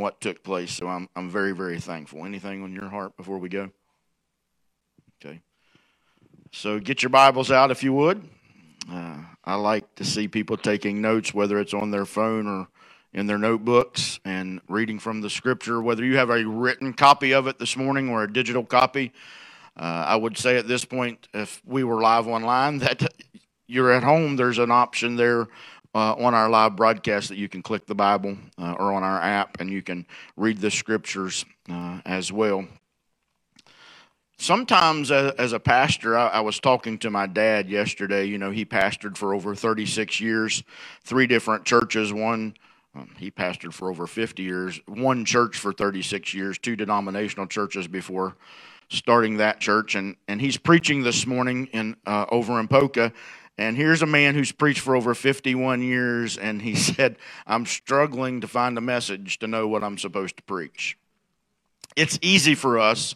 what took place. So I'm, I'm very, very thankful. Anything on your heart before we go? Okay. So get your Bibles out if you would. Uh, I like to see people taking notes, whether it's on their phone or in their notebooks and reading from the scripture, whether you have a written copy of it this morning or a digital copy. Uh, I would say at this point, if we were live online, that you're at home, there's an option there uh, on our live broadcast that you can click the Bible uh, or on our app and you can read the scriptures uh, as well. Sometimes, uh, as a pastor, I, was talking to my dad yesterday. You know, he pastored for over 36 years, three different churches. One, um, he pastored for over 50 years, one church for 36 years, two denominational churches before starting that church. And, and he's preaching this morning in, uh, over in Poca and here's a man who's preached for over 51 years, and he said, I'm struggling to find a message to know what I'm supposed to preach. It's easy for us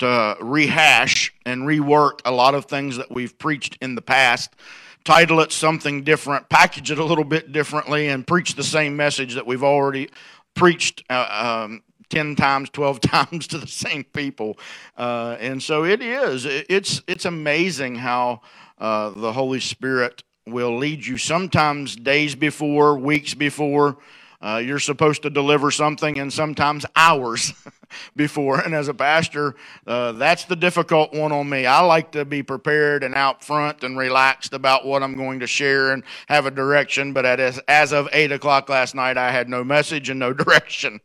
to rehash and rework a lot of things that we've preached in the past, title it something different, package it a little bit differently, and preach the same message that we've already preached uh, um, 10 times 12 times to the same people uh, and so it is it's it's amazing how uh, the Holy Spirit will lead you sometimes days before, weeks before. Uh, you're supposed to deliver something, and sometimes hours before. And as a pastor, uh, that's the difficult one on me. I like to be prepared and out front and relaxed about what I'm going to share and have a direction. But as, as of 8 o'clock last night, I had no message and no direction.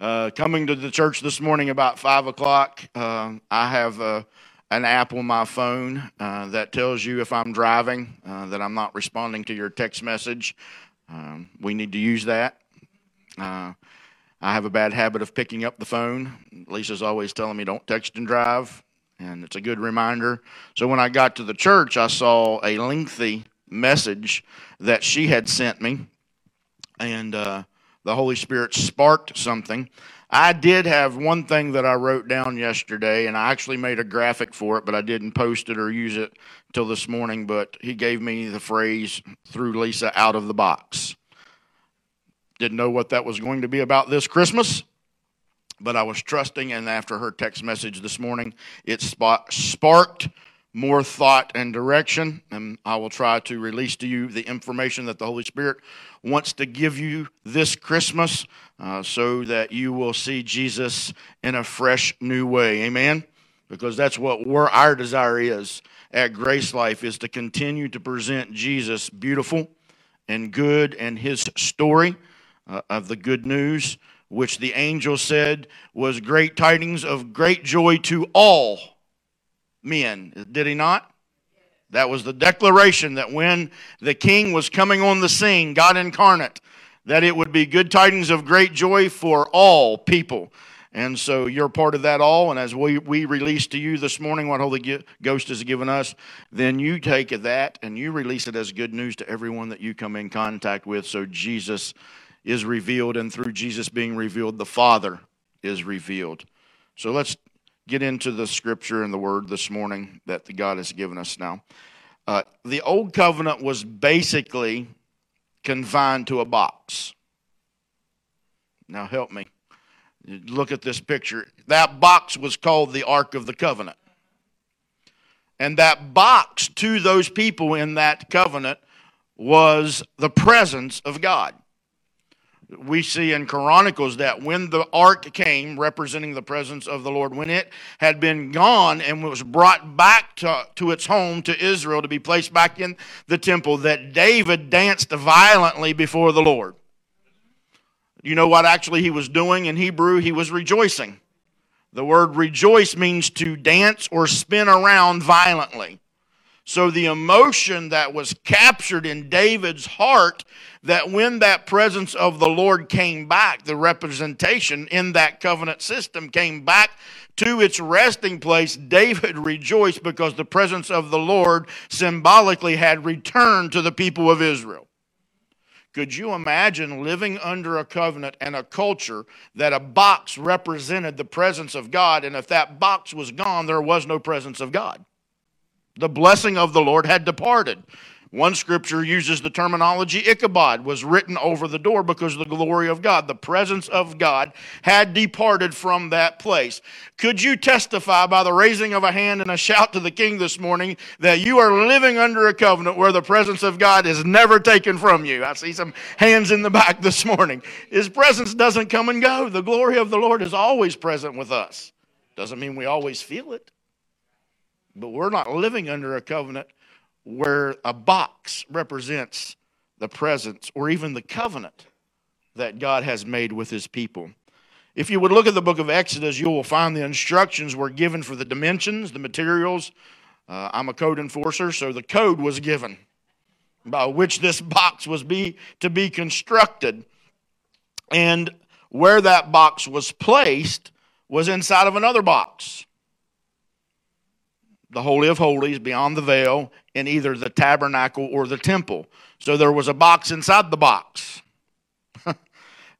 Uh, coming to the church this morning about 5 o'clock, uh, I have uh, an app on my phone uh, that tells you if I'm driving uh, that I'm not responding to your text message. Um, we need to use that. Uh, I have a bad habit of picking up the phone. Lisa's always telling me don't text and drive, and it's a good reminder. So when I got to the church, I saw a lengthy message that she had sent me, and uh, the Holy Spirit sparked something. I did have one thing that I wrote down yesterday, and I actually made a graphic for it, but I didn't post it or use it till this morning. But he gave me the phrase through Lisa out of the box. Didn't know what that was going to be about this Christmas, but I was trusting, and after her text message this morning, it sparked more thought and direction, and I will try to release to you the information that the Holy Spirit wants to give you this Christmas uh, so that you will see Jesus in a fresh new way. Amen? Because that's what our desire is at Grace Life is to continue to present Jesus beautiful and good and his story uh, of the good news, which the angel said was great tidings of great joy to all men. Did he not? That was the declaration that when the king was coming on the scene, God incarnate, that it would be good tidings of great joy for all people. And so you're part of that all. And as we, we release to you this morning what Holy Ghost has given us, then you take that and you release it as good news to everyone that you come in contact with. So Jesus is revealed, and through Jesus being revealed, the Father is revealed. So let's get into the scripture and the word this morning that the God has given us now. Uh, the old covenant was basically confined to a box. Now, help me. Look at this picture. That box was called the Ark of the Covenant. And that box to those people in that covenant was the presence of God we see in Chronicles that when the ark came, representing the presence of the Lord, when it had been gone and was brought back to, to its home to Israel to be placed back in the temple, that David danced violently before the Lord. You know what actually he was doing in Hebrew? He was rejoicing. The word rejoice means to dance or spin around violently. So the emotion that was captured in David's heart that when that presence of the Lord came back, the representation in that covenant system came back to its resting place, David rejoiced because the presence of the Lord symbolically had returned to the people of Israel. Could you imagine living under a covenant and a culture that a box represented the presence of God, and if that box was gone, there was no presence of God? The blessing of the Lord had departed. One scripture uses the terminology Ichabod was written over the door because the glory of God, the presence of God, had departed from that place. Could you testify by the raising of a hand and a shout to the king this morning that you are living under a covenant where the presence of God is never taken from you? I see some hands in the back this morning. His presence doesn't come and go. The glory of the Lord is always present with us. Doesn't mean we always feel it. But we're not living under a covenant where a box represents the presence or even the covenant that God has made with his people. If you would look at the book of Exodus, you will find the instructions were given for the dimensions, the materials. Uh, I'm a code enforcer, so the code was given by which this box was be to be constructed. And where that box was placed was inside of another box the Holy of Holies beyond the veil in either the tabernacle or the temple. So there was a box inside the box.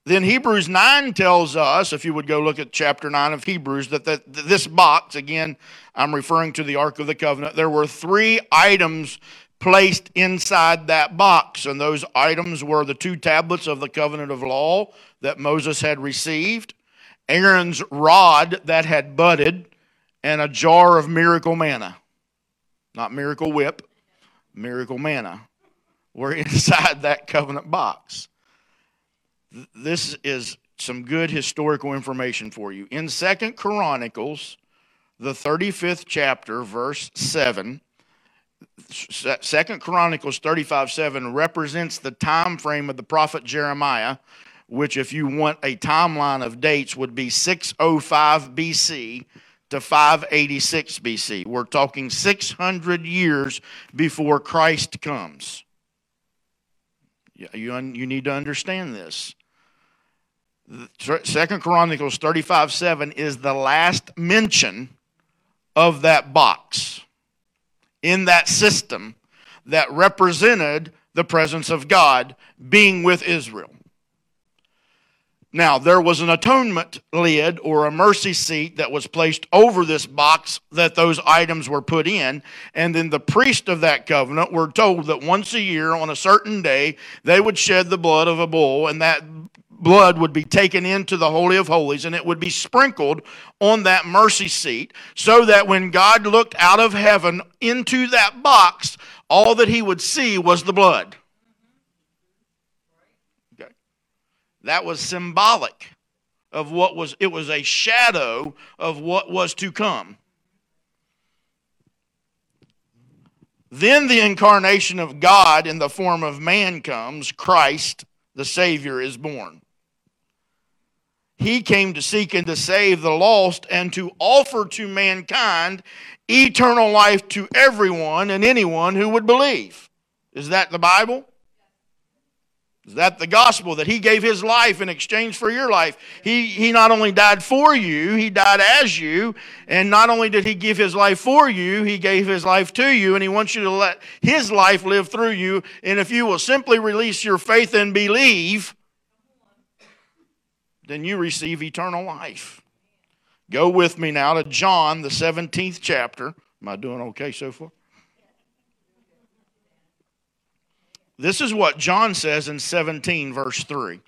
then Hebrews 9 tells us, if you would go look at chapter 9 of Hebrews, that the, this box, again, I'm referring to the Ark of the Covenant, there were three items placed inside that box. And those items were the two tablets of the covenant of law that Moses had received, Aaron's rod that had budded, and a jar of miracle manna. Not miracle whip, miracle manna were inside that covenant box. This is some good historical information for you. In Second Chronicles, the 35th chapter, verse 7, Second Chronicles 35 7 represents the time frame of the prophet Jeremiah, which, if you want a timeline of dates, would be 605 BC to 586 BC. We're talking 600 years before Christ comes. You, you need to understand this. Second Chronicles 35 7 is the last mention of that box in that system that represented the presence of God being with Israel. Now, there was an atonement lid or a mercy seat that was placed over this box that those items were put in. And then the priest of that covenant were told that once a year on a certain day, they would shed the blood of a bull, and that blood would be taken into the Holy of Holies and it would be sprinkled on that mercy seat so that when God looked out of heaven into that box, all that he would see was the blood. That was symbolic of what was, it was a shadow of what was to come. Then the incarnation of God in the form of man comes. Christ, the Savior, is born. He came to seek and to save the lost and to offer to mankind eternal life to everyone and anyone who would believe. Is that the Bible? Is that the gospel that he gave his life in exchange for your life? He, he not only died for you, he died as you. And not only did he give his life for you, he gave his life to you. And he wants you to let his life live through you. And if you will simply release your faith and believe, then you receive eternal life. Go with me now to John, the 17th chapter. Am I doing okay so far? This is what John says in 17, verse 3.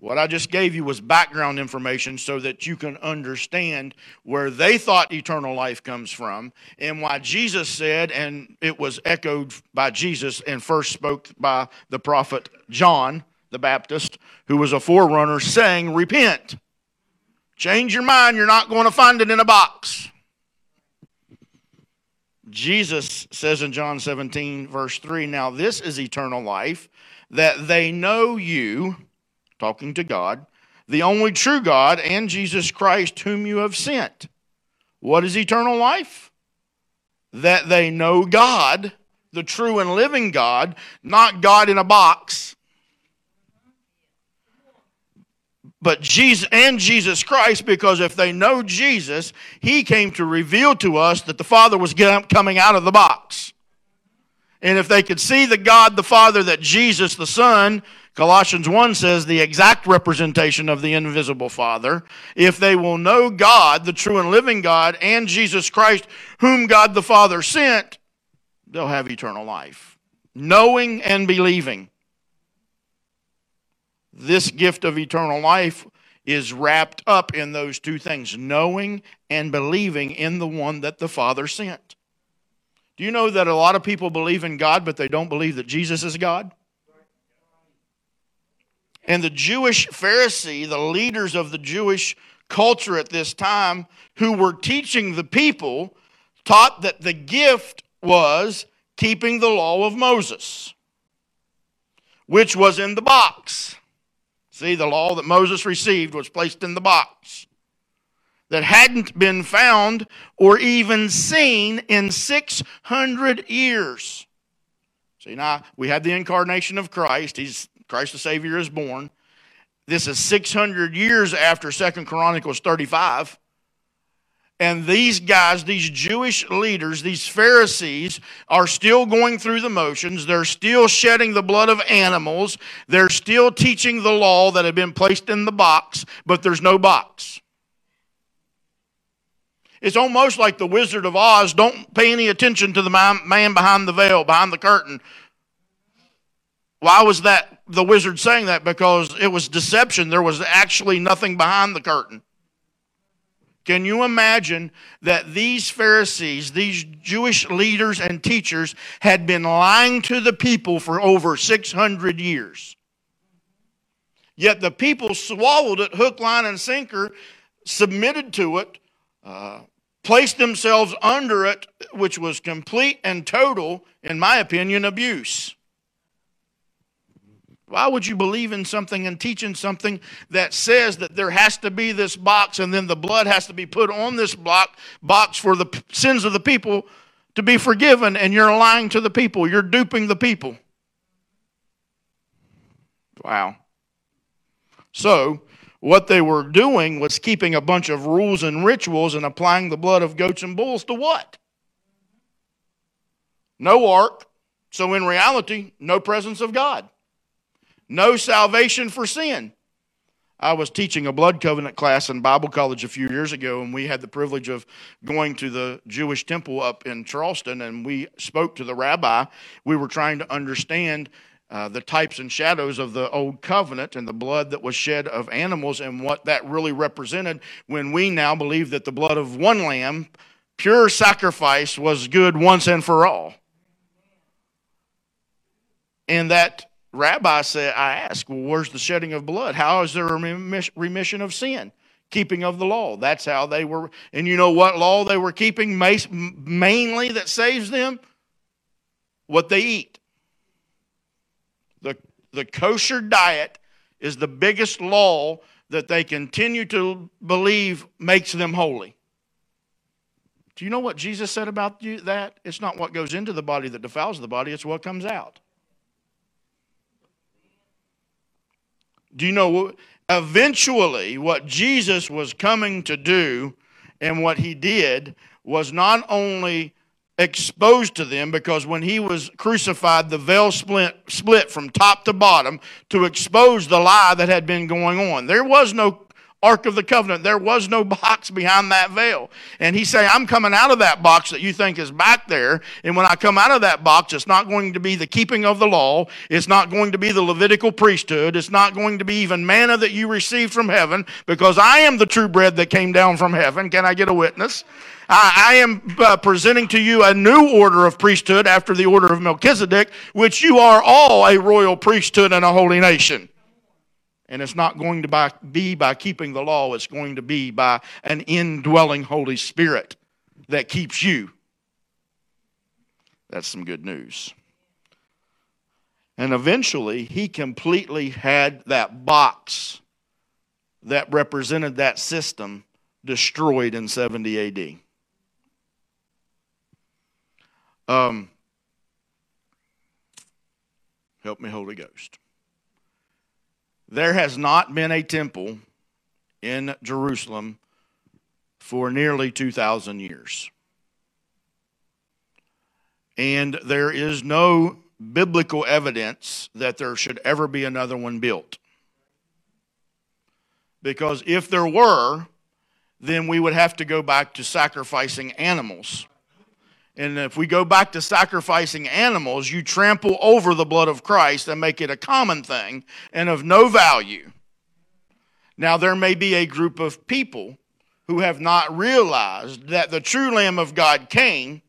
What I just gave you was background information so that you can understand where they thought eternal life comes from and why Jesus said, and it was echoed by Jesus and first spoke by the prophet John the Baptist, who was a forerunner, saying, Repent. Change your mind. You're not going to find it in a box. Jesus says in John 17, verse 3 Now this is eternal life, that they know you, talking to God, the only true God, and Jesus Christ, whom you have sent. What is eternal life? That they know God, the true and living God, not God in a box, but Jesus and Jesus Christ, because if they know Jesus, He came to reveal to us that the Father was coming out of the box. And if they could see the God the Father that Jesus the Son, Colossians 1 says the exact representation of the invisible Father, if they will know God, the true and living God, and Jesus Christ, whom God the Father sent, they'll have eternal life. Knowing and believing. This gift of eternal life is wrapped up in those two things knowing and believing in the one that the Father sent. Do you know that a lot of people believe in God, but they don't believe that Jesus is God? And the Jewish Pharisee, the leaders of the Jewish culture at this time, who were teaching the people, taught that the gift was keeping the law of Moses, which was in the box. See, the law that Moses received was placed in the box that hadn't been found or even seen in 600 years. See, now we have the incarnation of Christ. He's Christ the Savior is born. This is 600 years after Second Chronicles 35. And these guys, these Jewish leaders, these Pharisees, are still going through the motions. They're still shedding the blood of animals. They're still teaching the law that had been placed in the box, but there's no box. It's almost like the Wizard of Oz. Don't pay any attention to the man behind the veil, behind the curtain. Why was that the wizard saying that? Because it was deception. There was actually nothing behind the curtain. Can you imagine that these Pharisees, these Jewish leaders and teachers, had been lying to the people for over 600 years? Yet the people swallowed it hook, line, and sinker, submitted to it, uh, placed themselves under it, which was complete and total, in my opinion, abuse. Why would you believe in something and teaching something that says that there has to be this box and then the blood has to be put on this block, box for the sins of the people to be forgiven and you're lying to the people, you're duping the people? Wow. So, what they were doing was keeping a bunch of rules and rituals and applying the blood of goats and bulls to what? No ark. So, in reality, no presence of God no salvation for sin. I was teaching a blood covenant class in Bible college a few years ago, and we had the privilege of going to the Jewish temple up in Charleston, and we spoke to the rabbi. We were trying to understand uh, the types and shadows of the old covenant and the blood that was shed of animals and what that really represented when we now believe that the blood of one lamb, pure sacrifice, was good once and for all. And that rabbi said, I asked, well, where's the shedding of blood? How is there a remission of sin? Keeping of the law. That's how they were. And you know what law they were keeping mainly that saves them? What they eat. The, the kosher diet is the biggest law that they continue to believe makes them holy. Do you know what Jesus said about that? It's not what goes into the body that defiles the body, it's what comes out. Do you know eventually what Jesus was coming to do and what he did was not only exposed to them because when he was crucified the veil split split from top to bottom to expose the lie that had been going on. There was no Ark of the Covenant. There was no box behind that veil. And he say, I'm coming out of that box that you think is back there. And when I come out of that box, it's not going to be the keeping of the law. It's not going to be the Levitical priesthood. It's not going to be even manna that you received from heaven because I am the true bread that came down from heaven. Can I get a witness? I, I am uh, presenting to you a new order of priesthood after the order of Melchizedek, which you are all a royal priesthood and a holy nation. And it's not going to by, be by keeping the law, it's going to be by an indwelling Holy Spirit that keeps you. That's some good news. And eventually, he completely had that box that represented that system destroyed in 70 AD. Um, help me, Holy Ghost. There has not been a temple in Jerusalem for nearly 2,000 years. And there is no biblical evidence that there should ever be another one built. Because if there were, then we would have to go back to sacrificing animals. And if we go back to sacrificing animals, you trample over the blood of Christ and make it a common thing and of no value. Now, there may be a group of people who have not realized that the true Lamb of God came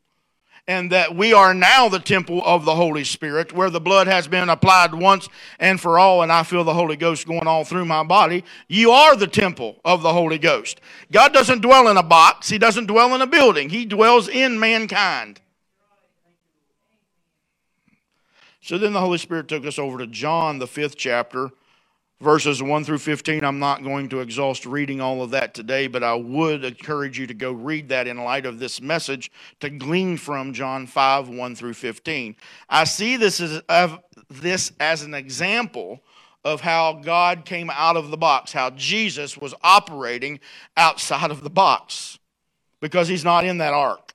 and that we are now the temple of the Holy Spirit, where the blood has been applied once and for all, and I feel the Holy Ghost going all through my body. You are the temple of the Holy Ghost. God doesn't dwell in a box, He doesn't dwell in a building, He dwells in mankind. So then the Holy Spirit took us over to John, the fifth chapter, verses 1 through 15. I'm not going to exhaust reading all of that today, but I would encourage you to go read that in light of this message to glean from John 5 1 through 15. I see this as, of this as an example of how God came out of the box, how Jesus was operating outside of the box because he's not in that ark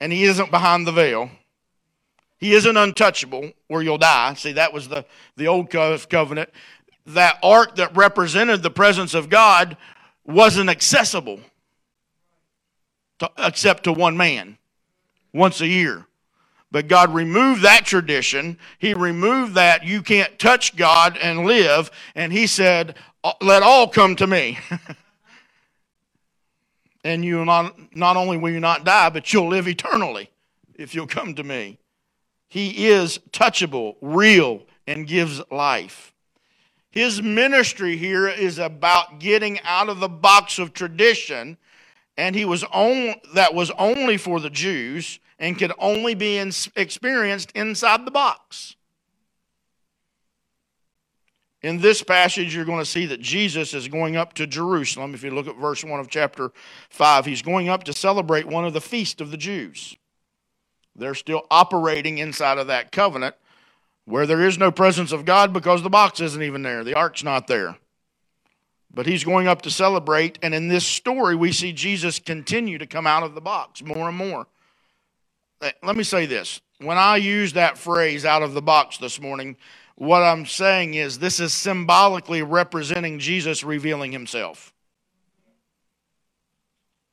and he isn't behind the veil. He isn't untouchable where you'll die. See, that was the, the old covenant. That ark that represented the presence of God wasn't accessible to, except to one man once a year. But God removed that tradition. He removed that you can't touch God and live. And He said, Let all come to me. and you not, not only will you not die, but you'll live eternally if you'll come to me. He is touchable, real, and gives life. His ministry here is about getting out of the box of tradition, and he was on, that was only for the Jews and could only be in, experienced inside the box. In this passage, you're going to see that Jesus is going up to Jerusalem. If you look at verse 1 of chapter 5, he's going up to celebrate one of the feasts of the Jews. They're still operating inside of that covenant where there is no presence of God because the box isn't even there, the ark's not there. But he's going up to celebrate, and in this story, we see Jesus continue to come out of the box more and more. Eh, let me say this. When I use that phrase out of the box this morning, what I'm saying is this is symbolically representing Jesus revealing himself.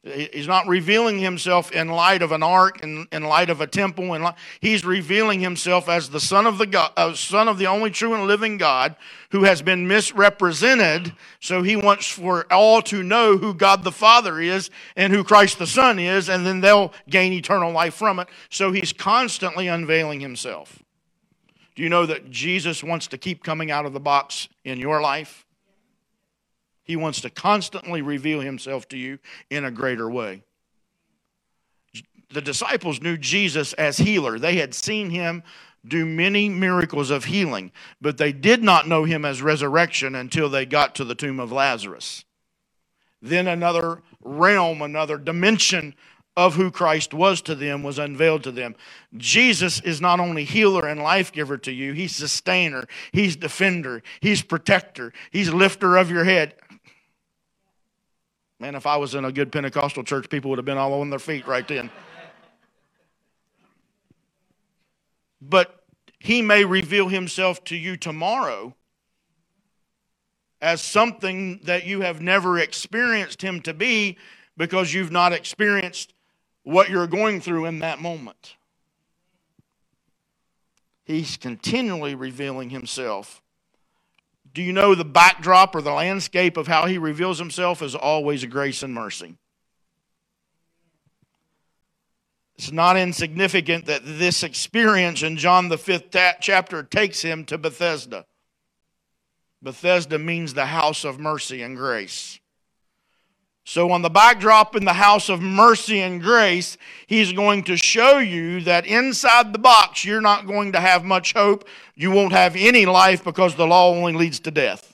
He's not revealing himself in light of an ark, in, in light of a temple. And he's revealing himself as the son of the God, uh, son of the only true and living God, who has been misrepresented. So he wants for all to know who God the Father is and who Christ the Son is, and then they'll gain eternal life from it. So he's constantly unveiling himself. Do you know that Jesus wants to keep coming out of the box in your life? He wants to constantly reveal himself to you in a greater way. The disciples knew Jesus as healer. They had seen him do many miracles of healing, but they did not know him as resurrection until they got to the tomb of Lazarus. Then another realm, another dimension of who Christ was to them was unveiled to them. Jesus is not only healer and life giver to you, he's sustainer, he's defender, he's protector, he's lifter of your head. Man, if I was in a good Pentecostal church, people would have been all on their feet right then. but he may reveal himself to you tomorrow as something that you have never experienced him to be because you've not experienced what you're going through in that moment. He's continually revealing himself do you know the backdrop or the landscape of how he reveals himself is always grace and mercy? It's not insignificant that this experience in John the fifth chapter takes him to Bethesda. Bethesda means the house of mercy and grace. So, on the backdrop in the house of mercy and grace, he's going to show you that inside the box, you're not going to have much hope. You won't have any life because the law only leads to death.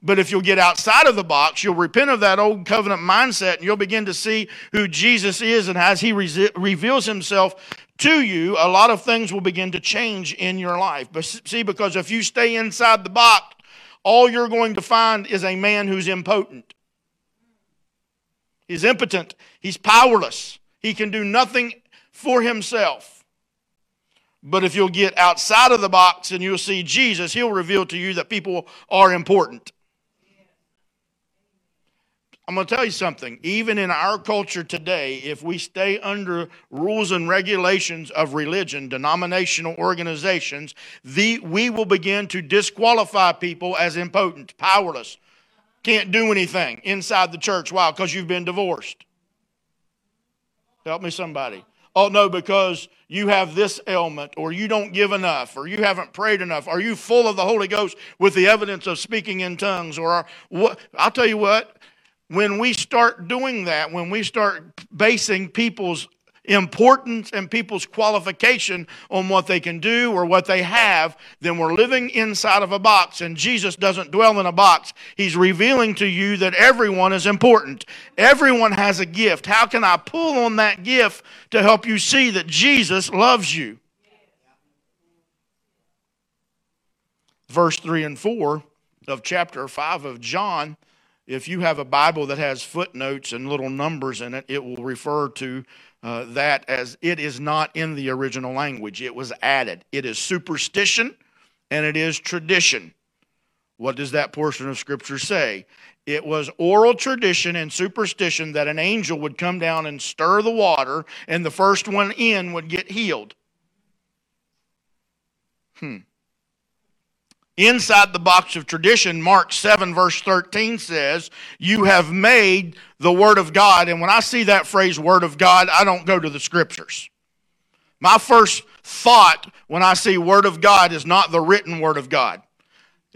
But if you'll get outside of the box, you'll repent of that old covenant mindset and you'll begin to see who Jesus is and as he re- reveals himself to you, a lot of things will begin to change in your life. But see, because if you stay inside the box, all you're going to find is a man who's impotent. He's impotent. He's powerless. He can do nothing for himself. But if you'll get outside of the box and you'll see Jesus, he'll reveal to you that people are important. I'm going to tell you something. Even in our culture today, if we stay under rules and regulations of religion, denominational organizations, the, we will begin to disqualify people as impotent, powerless, can't do anything inside the church. Why? Because you've been divorced. Help me, somebody. Oh, no, because you have this ailment, or you don't give enough, or you haven't prayed enough. Are you full of the Holy Ghost with the evidence of speaking in tongues? Or what? I'll tell you what, when we start doing that, when we start basing people's importance and people's qualification on what they can do or what they have, then we're living inside of a box. And Jesus doesn't dwell in a box. He's revealing to you that everyone is important. Everyone has a gift. How can I pull on that gift to help you see that Jesus loves you? Verse 3 and 4 of chapter 5 of John if you have a Bible that has footnotes and little numbers in it, it will refer to uh, that as it is not in the original language. It was added. It is superstition and it is tradition. What does that portion of Scripture say? It was oral tradition and superstition that an angel would come down and stir the water, and the first one in would get healed. Hmm. Inside the box of tradition, Mark 7, verse 13 says, You have made the Word of God. And when I see that phrase, Word of God, I don't go to the Scriptures. My first thought when I see Word of God is not the written Word of God.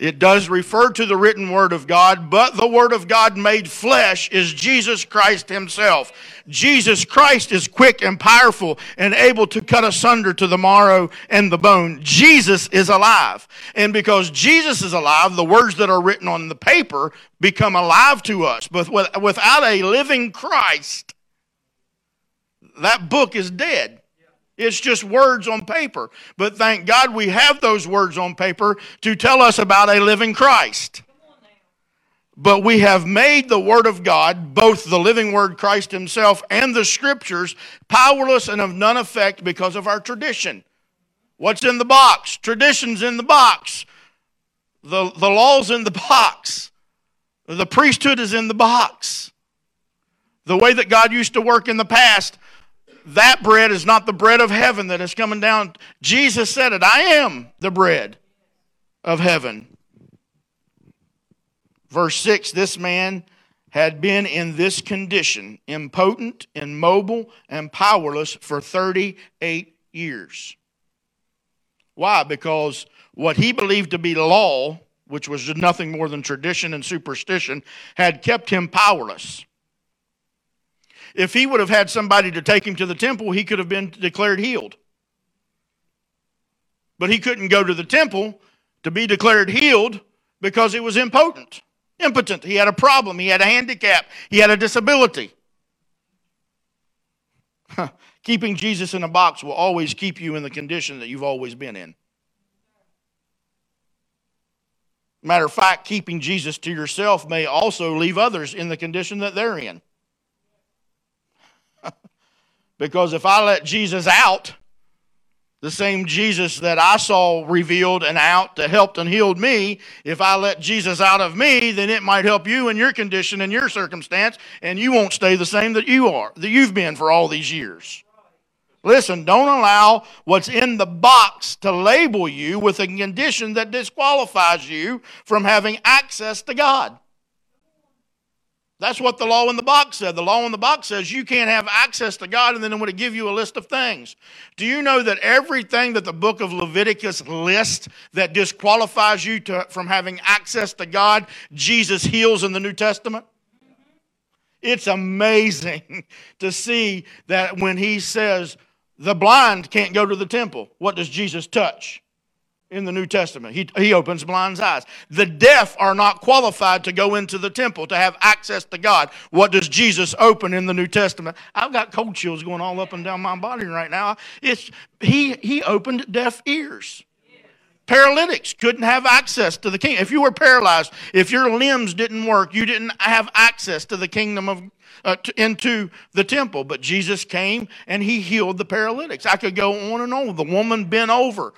It does refer to the written Word of God, but the Word of God made flesh is Jesus Christ Himself. Jesus Christ is quick and powerful and able to cut asunder to the marrow and the bone. Jesus is alive. And because Jesus is alive, the words that are written on the paper become alive to us. But without a living Christ, that book is dead. It's just words on paper. But thank God we have those words on paper to tell us about a living Christ. But we have made the Word of God, both the living Word, Christ Himself, and the Scriptures, powerless and of none effect because of our tradition. What's in the box? Tradition's in the box. The, the law's in the box. The priesthood is in the box. The way that God used to work in the past that bread is not the bread of heaven that is coming down. Jesus said it I am the bread of heaven. Verse 6 This man had been in this condition, impotent, immobile, and powerless for 38 years. Why? Because what he believed to be law, which was nothing more than tradition and superstition, had kept him powerless. If he would have had somebody to take him to the temple, he could have been declared healed. But he couldn't go to the temple to be declared healed because he was impotent, impotent. He had a problem, he had a handicap, he had a disability. Keeping Jesus in a box will always keep you in the condition that you've always been in. Matter of fact, keeping Jesus to yourself may also leave others in the condition that they're in. Because if I let Jesus out, the same Jesus that I saw revealed and out that helped and healed me, if I let Jesus out of me, then it might help you in your condition and your circumstance, and you won't stay the same that you are, that you've been for all these years. Listen, don't allow what's in the box to label you with a condition that disqualifies you from having access to God. That's what the law in the box said. The law in the box says you can't have access to God, and then it would give you a list of things. Do you know that everything that the book of Leviticus lists that disqualifies you to, from having access to God, Jesus heals in the New Testament? It's amazing to see that when he says the blind can't go to the temple, what does Jesus touch? In the New Testament. He, he opens blind's eyes. The deaf are not qualified to go into the temple to have access to God. What does Jesus open in the New Testament? I've got cold chills going all up and down my body right now. It's, he, he opened deaf ears. Paralytics couldn't have access to the king. If you were paralyzed, if your limbs didn't work, you didn't have access to the kingdom of uh, to, into the temple. But Jesus came and he healed the paralytics. I could go on and on. The woman bent over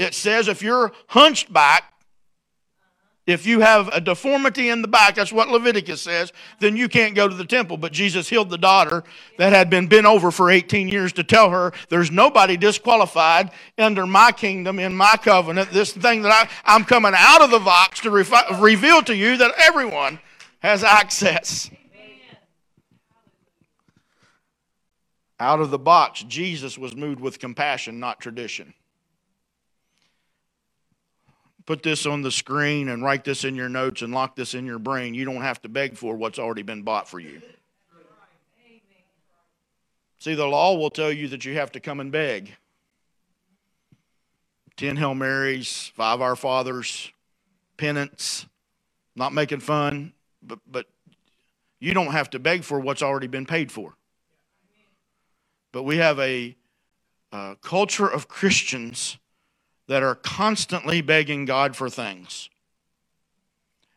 it says if you're hunched back, If you have a deformity in the back, that's what Leviticus says, then you can't go to the temple. But Jesus healed the daughter that had been bent over for 18 years to tell her there's nobody disqualified under my kingdom, in my covenant. This thing that I, I'm coming out of the box to refi- reveal to you that everyone has access. Out of the box, Jesus was moved with compassion, not tradition put this on the screen and write this in your notes and lock this in your brain. You don't have to beg for what's already been bought for you. See, the law will tell you that you have to come and beg. Ten Hail Marys, five Our Fathers, penance, not making fun, but, but you don't have to beg for what's already been paid for. But we have a, a culture of Christians that are constantly begging God for things.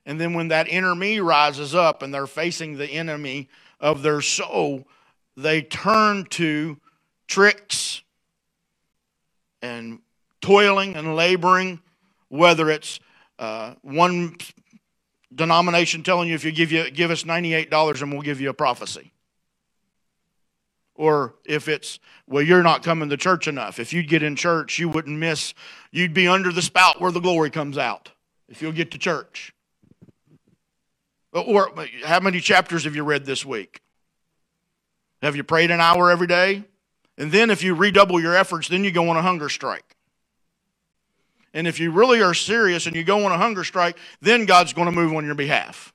And then when that inner me rises up and they're facing the enemy of their soul, they turn to tricks and toiling and laboring, whether it's uh, one denomination telling you if you give you give us $98 and we'll give you a prophecy or if it's well you're not coming to church enough. If you'd get in church you wouldn't miss you'd be under the spout where the glory comes out if you'll get to church. Or how many chapters have you read this week? Have you prayed an hour every day? And then if you redouble your efforts then you go on a hunger strike. And if you really are serious and you go on a hunger strike then god's going to move on your behalf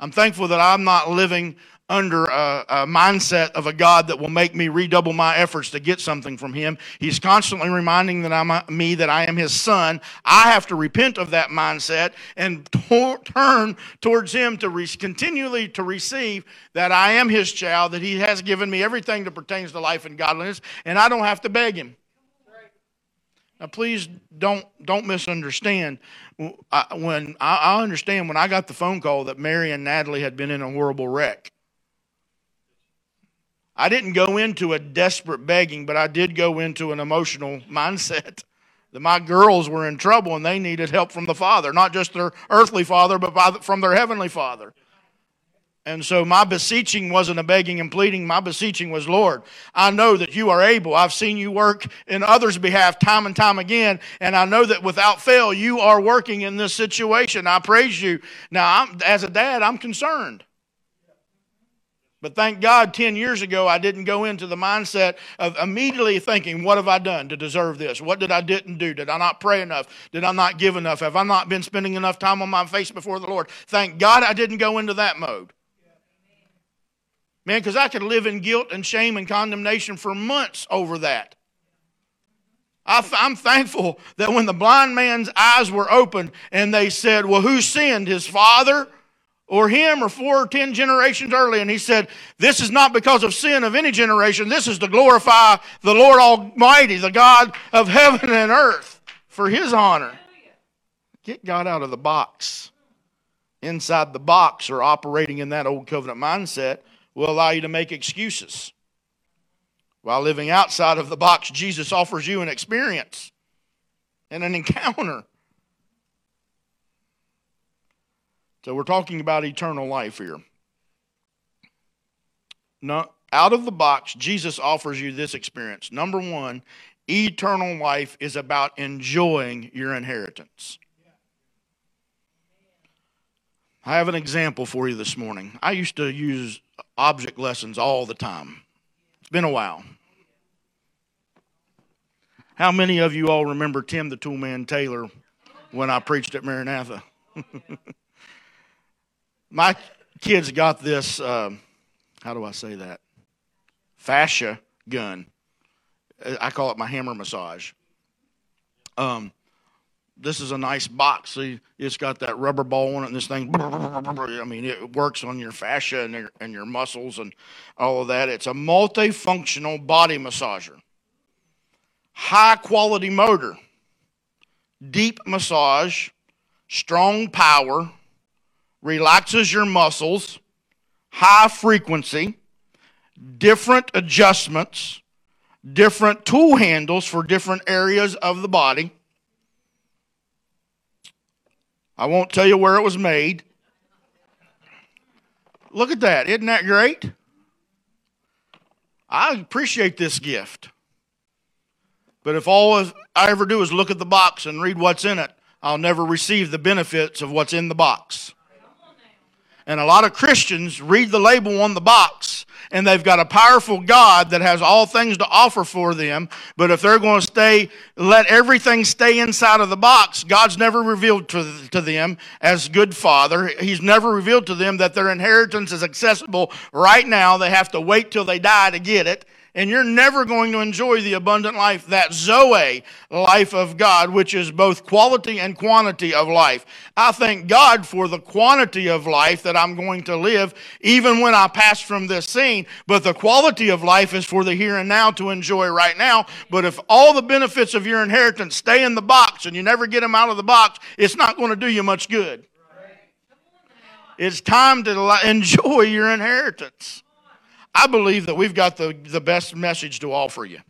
i'm thankful that i'm not living under a, a, mindset of a God that will make me redouble my efforts to get something from Him. He's constantly reminding that I'm a, me that I am His son. I have to repent of that mindset and to- turn towards Him to re- continually to receive that I am His child, that He has given me everything that pertains to life and godliness, and I don't have to beg Him. Now, please don't don't misunderstand. I, when I, I understand when I got the phone call that Mary and Natalie had been in a horrible wreck I didn't go into a desperate begging, but I did go into an emotional mindset that my girls were in trouble and they needed help from the Father, not just their earthly Father, but from their heavenly Father. And so my beseeching wasn't a begging and pleading. My beseeching was, Lord, I know that you are able. I've seen you work in others' behalf time and time again. And I know that without fail, you are working in this situation. I praise you. Now, I'm, as a dad, I'm concerned. But thank God, 10 years ago, I didn't go into the mindset of immediately thinking, What have I done to deserve this? What did I didn't do? Did I not pray enough? Did I not give enough? Have I not been spending enough time on my face before the Lord? Thank God I didn't go into that mode. Man, because I could live in guilt and shame and condemnation for months over that. I'm thankful that when the blind man's eyes were opened and they said, Well, who sinned? His father or him or four or ten generations early. And he said, This is not because of sin of any generation. This is to glorify the Lord Almighty, the God of heaven and earth, for his honor. Get God out of the box. Inside the box or operating in that old covenant mindset will allow you to make excuses. While living outside of the box, Jesus offers you an experience and an encounter So we're talking about eternal life here. No, out of the box, Jesus offers you this experience. Number one, eternal life is about enjoying your inheritance. I have an example for you this morning. I used to use object lessons all the time. It's been a while. How many of you all remember Tim the Toolman Taylor when I preached at Maranatha? My kids got this, um, how do I say that? Fascia gun. I call it my hammer massage. Um, this is a nice box. See, it's got that rubber ball on it, and this thing. I mean, it works on your fascia and your, and your muscles and all of that. It's a multifunctional body massager, high quality motor, deep massage, strong power, relaxes your muscles, high frequency, different adjustments, different tool handles for different areas of the body. I won't tell you where it was made. Look at that. Isn't that great? I appreciate this gift. But if all I ever do is look at the box and read what's in it, I'll never receive the benefits of what's in the box. And a lot of Christians read the label on the box and they've got a powerful God that has all things to offer for them. But if they're going to stay, let everything stay inside of the box, God's never revealed to, to them as good Father. He's never revealed to them that their inheritance is accessible right now. They have to wait till they die to get it and you're never going to enjoy the abundant life, that Zoe life of God, which is both quality and quantity of life. I thank God for the quantity of life that I'm going to live, even when I pass from this scene. But the quality of life is for the here and now to enjoy right now. But if all the benefits of your inheritance stay in the box and you never get them out of the box, it's not going to do you much good. It's time to enjoy your inheritance. I believe that we've got the, the best message to offer you.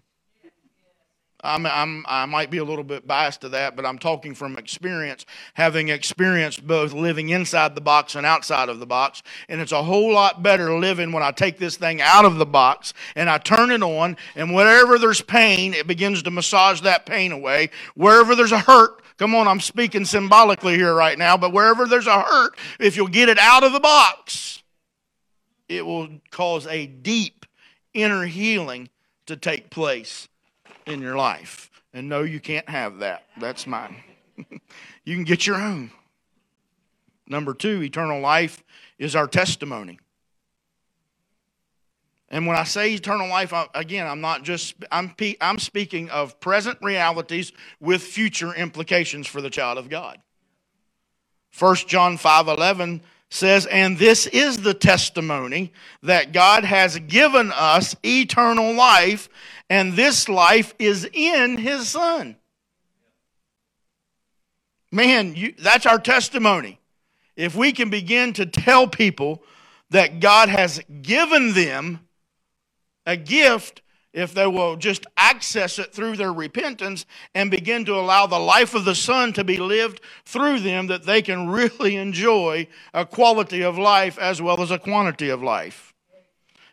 I'm, I'm, I might be a little bit biased to that, but I'm talking from experience, having experienced both living inside the box and outside of the box. And it's a whole lot better living when I take this thing out of the box and I turn it on, and wherever there's pain, it begins to massage that pain away. Wherever there's a hurt, come on, I'm speaking symbolically here right now, but wherever there's a hurt, if you'll get it out of the box, it will cause a deep inner healing to take place in your life. And no, you can't have that. That's mine. you can get your own. Number two, eternal life is our testimony. And when I say eternal life, again, I'm not just I'm I'm speaking of present realities with future implications for the child of God. 1 John 5:11 says, And this is the testimony that God has given us eternal life, and this life is in His Son. Man, you, that's our testimony. If we can begin to tell people that God has given them a gift if they will just access it through their repentance and begin to allow the life of the Son to be lived through them, that they can really enjoy a quality of life as well as a quantity of life.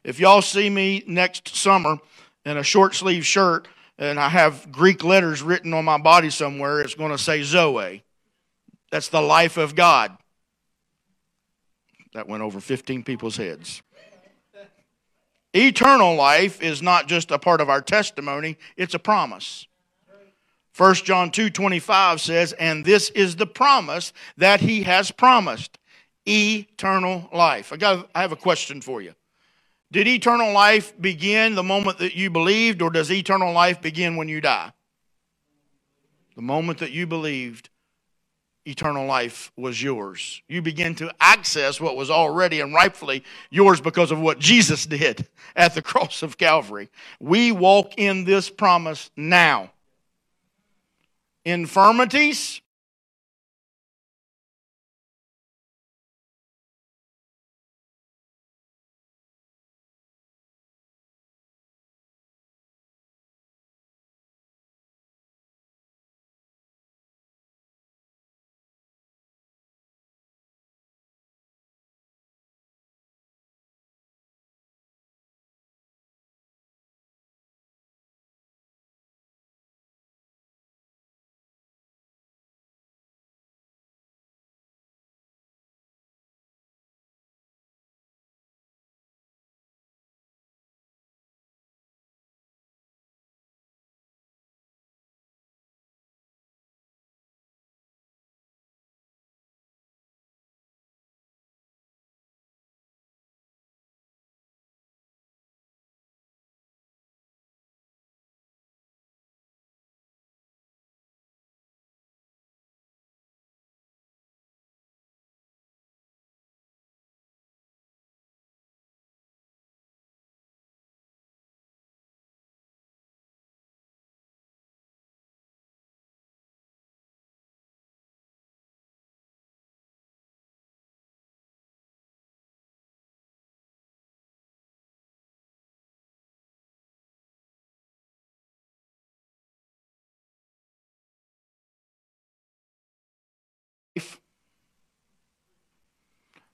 If y'all see me next summer in a short sleeve shirt and I have Greek letters written on my body somewhere, it's going to say Zoe. That's the life of God. That went over 15 people's heads. Eternal life is not just a part of our testimony, it's a promise. 1 John 2 25 says, And this is the promise that he has promised eternal life. I, got, I have a question for you. Did eternal life begin the moment that you believed, or does eternal life begin when you die? The moment that you believed, eternal life was yours. You begin to access what was already and rightfully yours because of what Jesus did at the cross of Calvary. We walk in this promise now. Infirmities,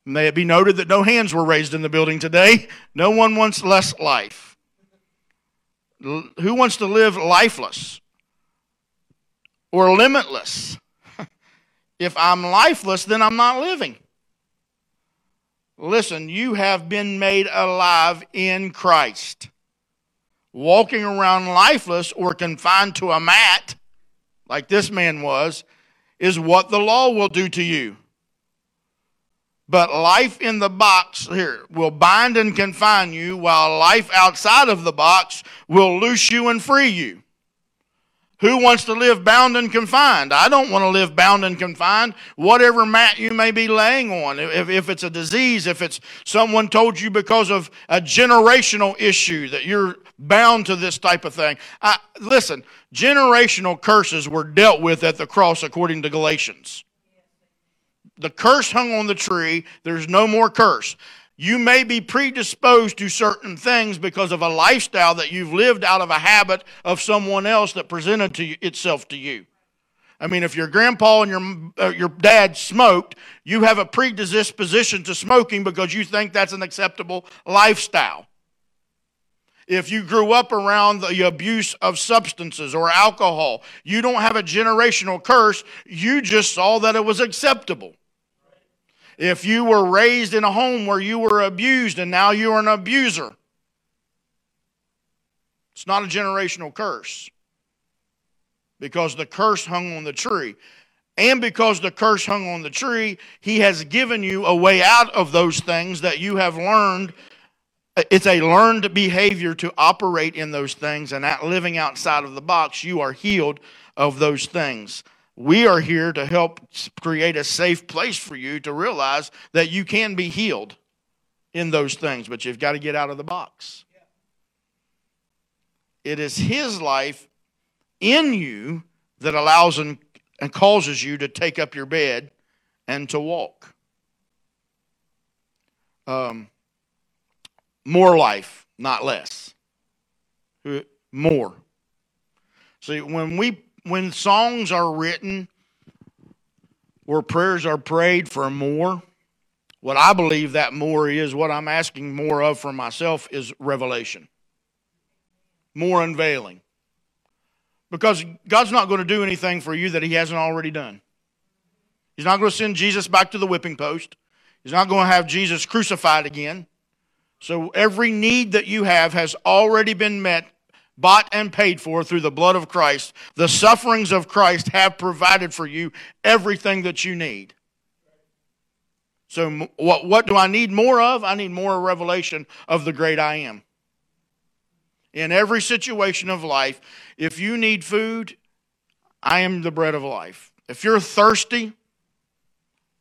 May it be noted that no hands were raised in the building today. No one wants less life. Who wants to live lifeless or limitless? if I'm lifeless, then I'm not living. Listen, you have been made alive in Christ. Walking around lifeless or confined to a mat, like this man was, is what the law will do to you. But life in the box here will bind and confine you, while life outside of the box will loose you and free you. Who wants to live bound and confined? I don't want to live bound and confined. Whatever mat you may be laying on, if, if it's a disease, if it's someone told you because of a generational issue that you're bound to this type of thing. I, listen, generational curses were dealt with at the cross according to Galatians the curse hung on the tree. There's no more curse. You may be predisposed to certain things because of a lifestyle that you've lived out of a habit of someone else that presented to you, itself to you. I mean, if your grandpa and your, uh, your dad smoked, you have a predisposition to smoking because you think that's an acceptable lifestyle. If you grew up around the abuse of substances or alcohol, you don't have a generational curse. You just saw that it was acceptable. If you were raised in a home where you were abused and now you're an abuser, it's not a generational curse because the curse hung on the tree. And because the curse hung on the tree, he has given you a way out of those things that you have learned. It's a learned behavior to operate in those things, and that living outside of the box, you are healed of those things. We are here to help create a safe place for you to realize that you can be healed in those things, but you've got to get out of the box. It is His life in you that allows and, and causes you to take up your bed and to walk. Um, more life, not less. More. See, when we when songs are written or prayers are prayed for more, what I believe that more is, what I'm asking more of for myself is revelation, more unveiling. Because God's not going to do anything for you that He hasn't already done. He's not going to send Jesus back to the whipping post. He's not going to have Jesus crucified again. So every need that you have has already been met bought and paid for through the blood of Christ. The sufferings of Christ have provided for you everything that you need. So, what, what do I need more of? I need more revelation of the great I am. In every situation of life, if you need food, I am the bread of life. If you're thirsty,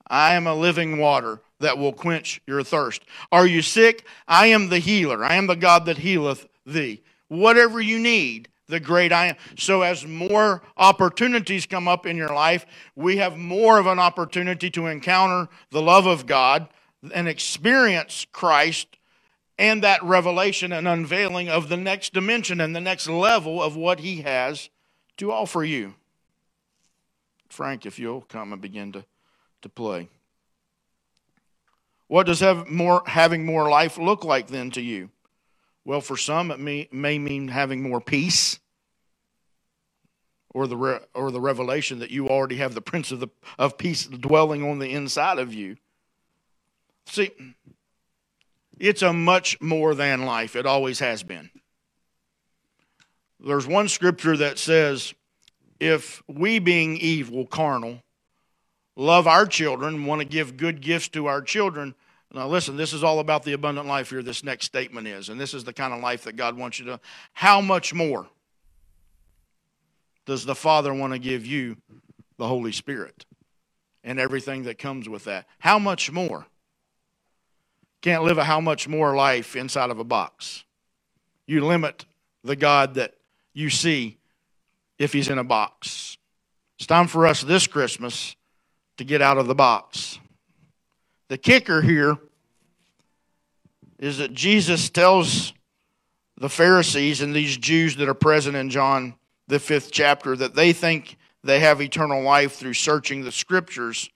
I am a living water that will quench your thirst. Are you sick? I am the healer. I am the God that healeth thee whatever you need, the great I am. So, as more opportunities come up in your life, we have more of an opportunity to encounter the love of God and experience Christ and that revelation and unveiling of the next dimension and the next level of what He has to offer you. Frank, if you'll come and begin to, to play. What does have more, having more life look like then to you? Well, for some, it may, may mean having more peace or the, re, or the revelation that you already have the Prince of, the, of Peace dwelling on the inside of you. See, it's a much more than life. It always has been. There's one scripture that says, if we, being evil, carnal, love our children, want to give good gifts to our children, now, listen, this is all about the abundant life here, this next statement is, and this is the kind of life that God wants you to. How much more does the Father want to give you the Holy Spirit and everything that comes with that? How much more? Can't live a how much more life inside of a box. You limit the God that you see if he's in a box. It's time for us this Christmas to get out of the box. The kicker here is that Jesus tells the Pharisees and these Jews that are present in John, the fifth chapter, that they think they have eternal life through searching the scriptures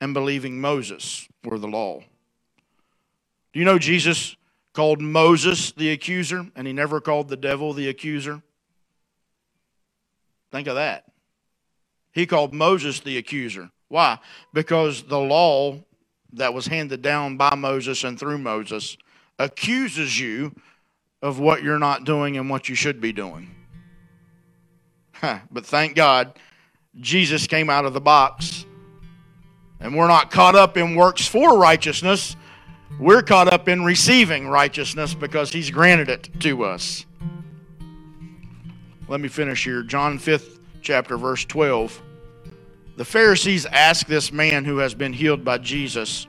and believing Moses or the law. Do you know Jesus called Moses the accuser and he never called the devil the accuser? Think of that. He called Moses the accuser. Why? Because the law that was handed down by Moses and through Moses accuses you of what you're not doing and what you should be doing. but thank God, Jesus came out of the box. And we're not caught up in works for righteousness. We're caught up in receiving righteousness because he's granted it to us. Let me finish here. John 5th chapter, verse 12. The Pharisees asked this man who has been healed by Jesus,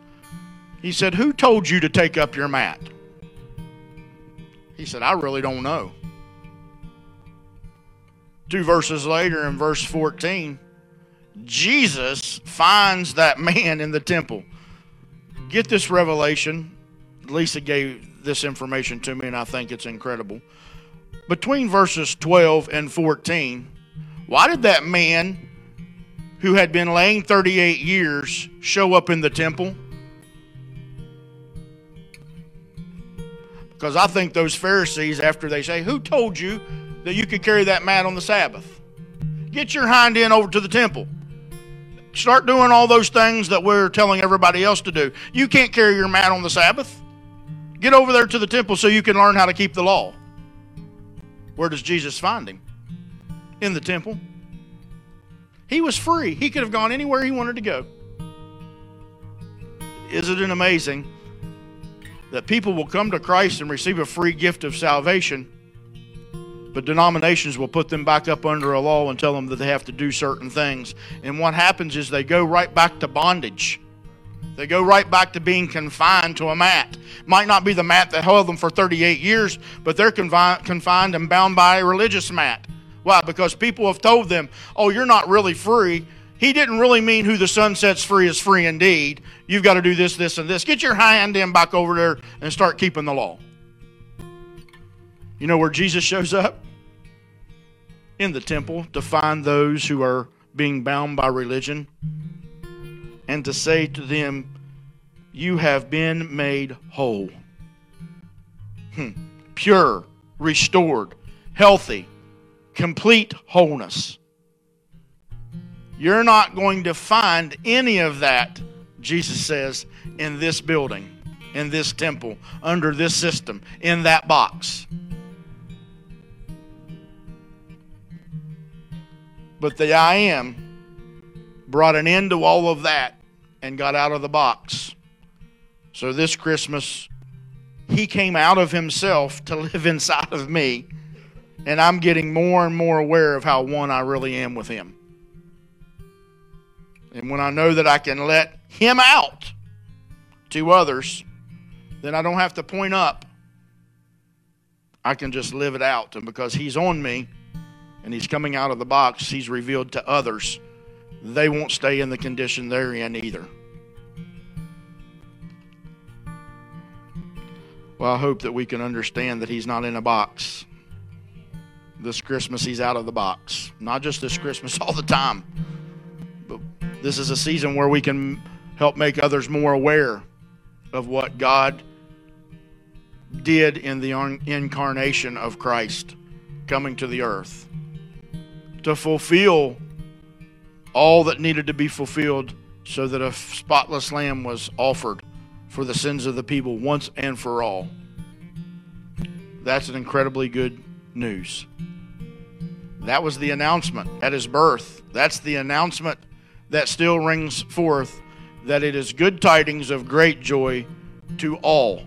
he said, Who told you to take up your mat? He said, I really don't know. Two verses later, in verse 14, Jesus finds that man in the temple. Get this revelation. Lisa gave this information to me, and I think it's incredible. Between verses 12 and 14, why did that man who had been laying 38 years show up in the temple? Because I think those Pharisees, after they say, Who told you that you could carry that mat on the Sabbath? Get your hind end over to the temple. Start doing all those things that we're telling everybody else to do. You can't carry your mat on the Sabbath. Get over there to the temple so you can learn how to keep the law. Where does Jesus find him? In the temple. He was free. He could have gone anywhere he wanted to go. Isn't it amazing that people will come to Christ and receive a free gift of salvation, but denominations will put them back up under a law and tell them that they have to do certain things. And what happens is they go right back to bondage. They go right back to being confined to a mat. Might not be the mat that held them for 38 years, but they're confined, and bound by a religious mat. Why? Because people have told them, oh, you're not really free he didn't really mean who the Son sets free is free indeed. You've got to do this, this, and this. Get your hand in back over there and start keeping the law. You know where Jesus shows up? In the temple to find those who are being bound by religion and to say to them, You have been made whole, hmm. pure, restored, healthy, complete wholeness. You're not going to find any of that, Jesus says, in this building, in this temple, under this system, in that box. But the I am brought an end to all of that and got out of the box. So this Christmas, he came out of himself to live inside of me. And I'm getting more and more aware of how one I really am with him. And when I know that I can let Him out to others, then I don't have to point up. I can just live it out. And because He's on me and He's coming out of the box, He's revealed to others. They won't stay in the condition they're in either. Well, I hope that we can understand that He's not in a box. This Christmas, He's out of the box. Not just this Christmas, all the time. But This is a season where we can help make others more aware of what God did in the incarnation of Christ coming to the earth to fulfill all that needed to be fulfilled so that a spotless lamb was offered for the sins of the people once and for all. That's an incredibly good news. That was the announcement at his birth. That's the announcement that still rings forth that it is good tidings of great joy to all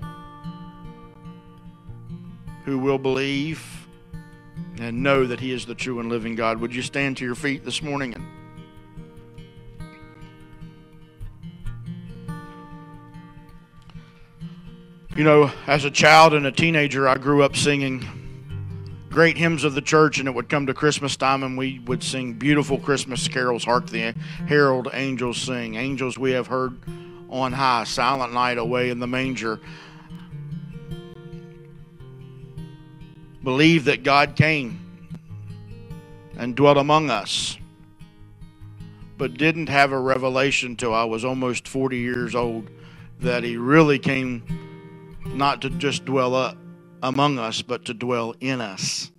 who will believe and know that He is the true and living God. Would you stand to your feet this morning and You know, as a child and a teenager, I grew up singing great hymns of the church, and it would come to Christmas time, and we would sing beautiful Christmas carols. Hark the herald angels sing. Angels we have heard on high, silent night away in the manger. Believe that God came and dwelt among us, but didn't have a revelation till I was almost 40 years old that He really came not to just dwell up among us, but to dwell in us.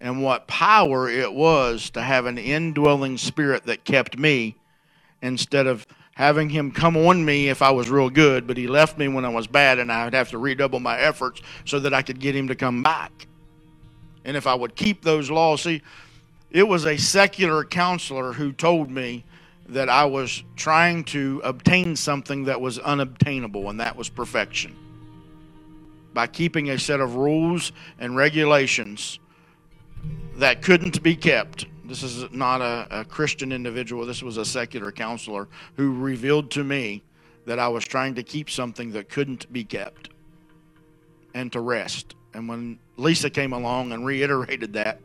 And what power it was to have an indwelling spirit that kept me instead of having him come on me if I was real good, but he left me when I was bad, and I would have to redouble my efforts so that I could get him to come back. And if I would keep those laws, see, it was a secular counselor who told me that I was trying to obtain something that was unobtainable, and that was perfection. By keeping a set of rules and regulations that couldn't be kept. This is not a, a Christian individual, this was a secular counselor who revealed to me that I was trying to keep something that couldn't be kept and to rest. And when Lisa came along and reiterated that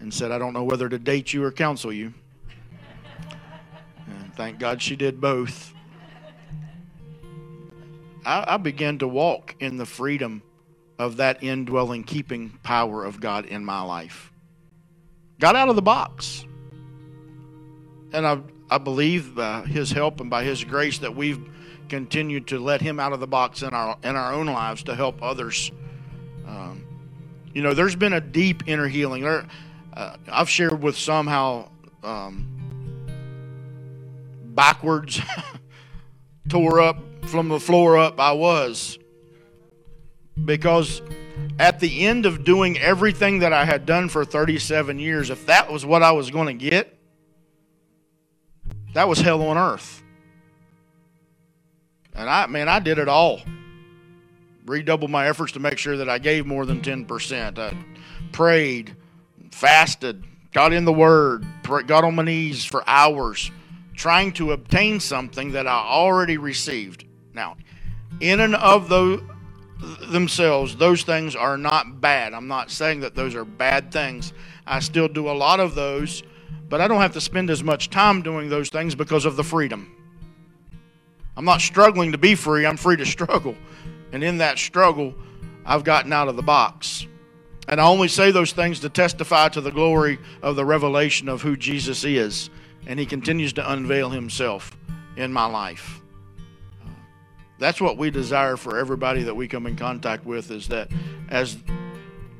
and said, I don't know whether to date you or counsel you, and thank God she did both, I, I began to walk in the freedom of that indwelling, keeping power of God in my life. Got out of the box. And I, I believe by His help and by His grace that we've continued to let Him out of the box in our in our own lives to help others. Um, you know, there's been a deep inner healing. There, uh, I've shared with some how um, backwards, tore up from the floor up I was because at the end of doing everything that I had done for 37 years, if that was what I was going to get, that was hell on earth. And I, man, I did it all. Redoubled my efforts to make sure that I gave more than 10%. I prayed, fasted, got in the Word, got on my knees for hours, trying to obtain something that I already received. Now, in and of those themselves, those things are not bad. I'm not saying that those are bad things. I still do a lot of those, but I don't have to spend as much time doing those things because of the freedom. I'm not struggling to be free, I'm free to struggle. And in that struggle, I've gotten out of the box. And I only say those things to testify to the glory of the revelation of who Jesus is. And he continues to unveil himself in my life. That's what we desire for everybody that we come in contact with is that as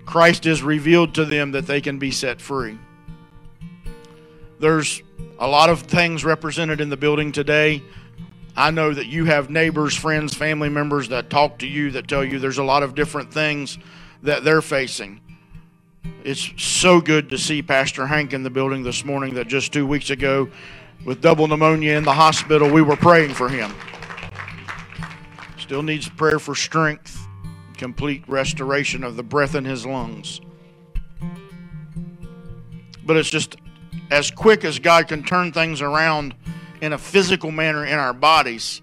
Christ is revealed to them that they can be set free. There's a lot of things represented in the building today. I know that you have neighbors, friends, family members that talk to you that tell you there's a lot of different things that they're facing. It's so good to see Pastor Hank in the building this morning that just two weeks ago, with double pneumonia in the hospital, we were praying for him. Still needs prayer for strength, complete restoration of the breath in his lungs. But it's just as quick as God can turn things around in a physical manner in our bodies,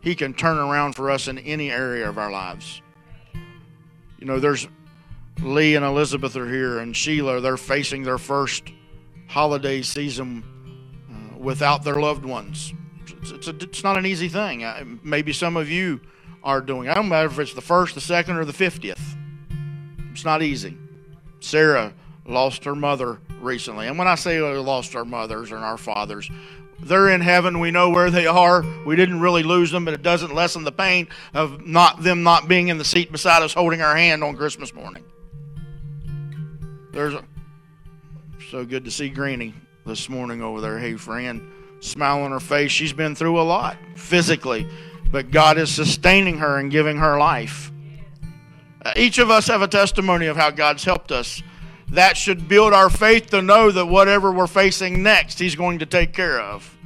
He can turn around for us in any area of our lives. You know, there's Lee and Elizabeth are here, and Sheila, they're facing their first holiday season uh, without their loved ones. It's, it's, a, it's not an easy thing. Maybe some of you are doing. I don't matter if it's the first, the second, or the fiftieth. It's not easy. Sarah lost her mother recently. And when I say we lost our mothers and our fathers, they're in heaven. We know where they are. We didn't really lose them, but it doesn't lessen the pain of not them not being in the seat beside us holding our hand on Christmas morning. There's a, so good to see Greeny this morning over there. Hey, friend, smile on her face. She's been through a lot physically but God is sustaining her and giving her life. Uh, each of us have a testimony of how God's helped us. That should build our faith to know that whatever we're facing next, He's going to take care of.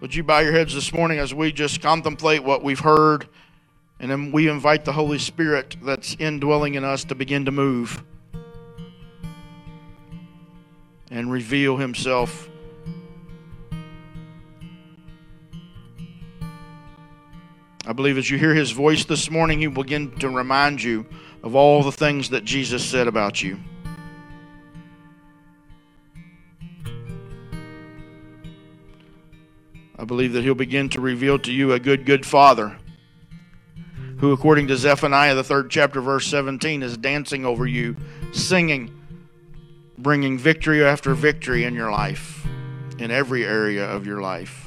Would you bow your heads this morning as we just contemplate what we've heard, and then we invite the Holy Spirit that's indwelling in us to begin to move and reveal Himself I believe as you hear his voice this morning, he will begin to remind you of all the things that Jesus said about you. I believe that he'll begin to reveal to you a good, good father who, according to Zephaniah, the third chapter, verse 17, is dancing over you, singing, bringing victory after victory in your life, in every area of your life.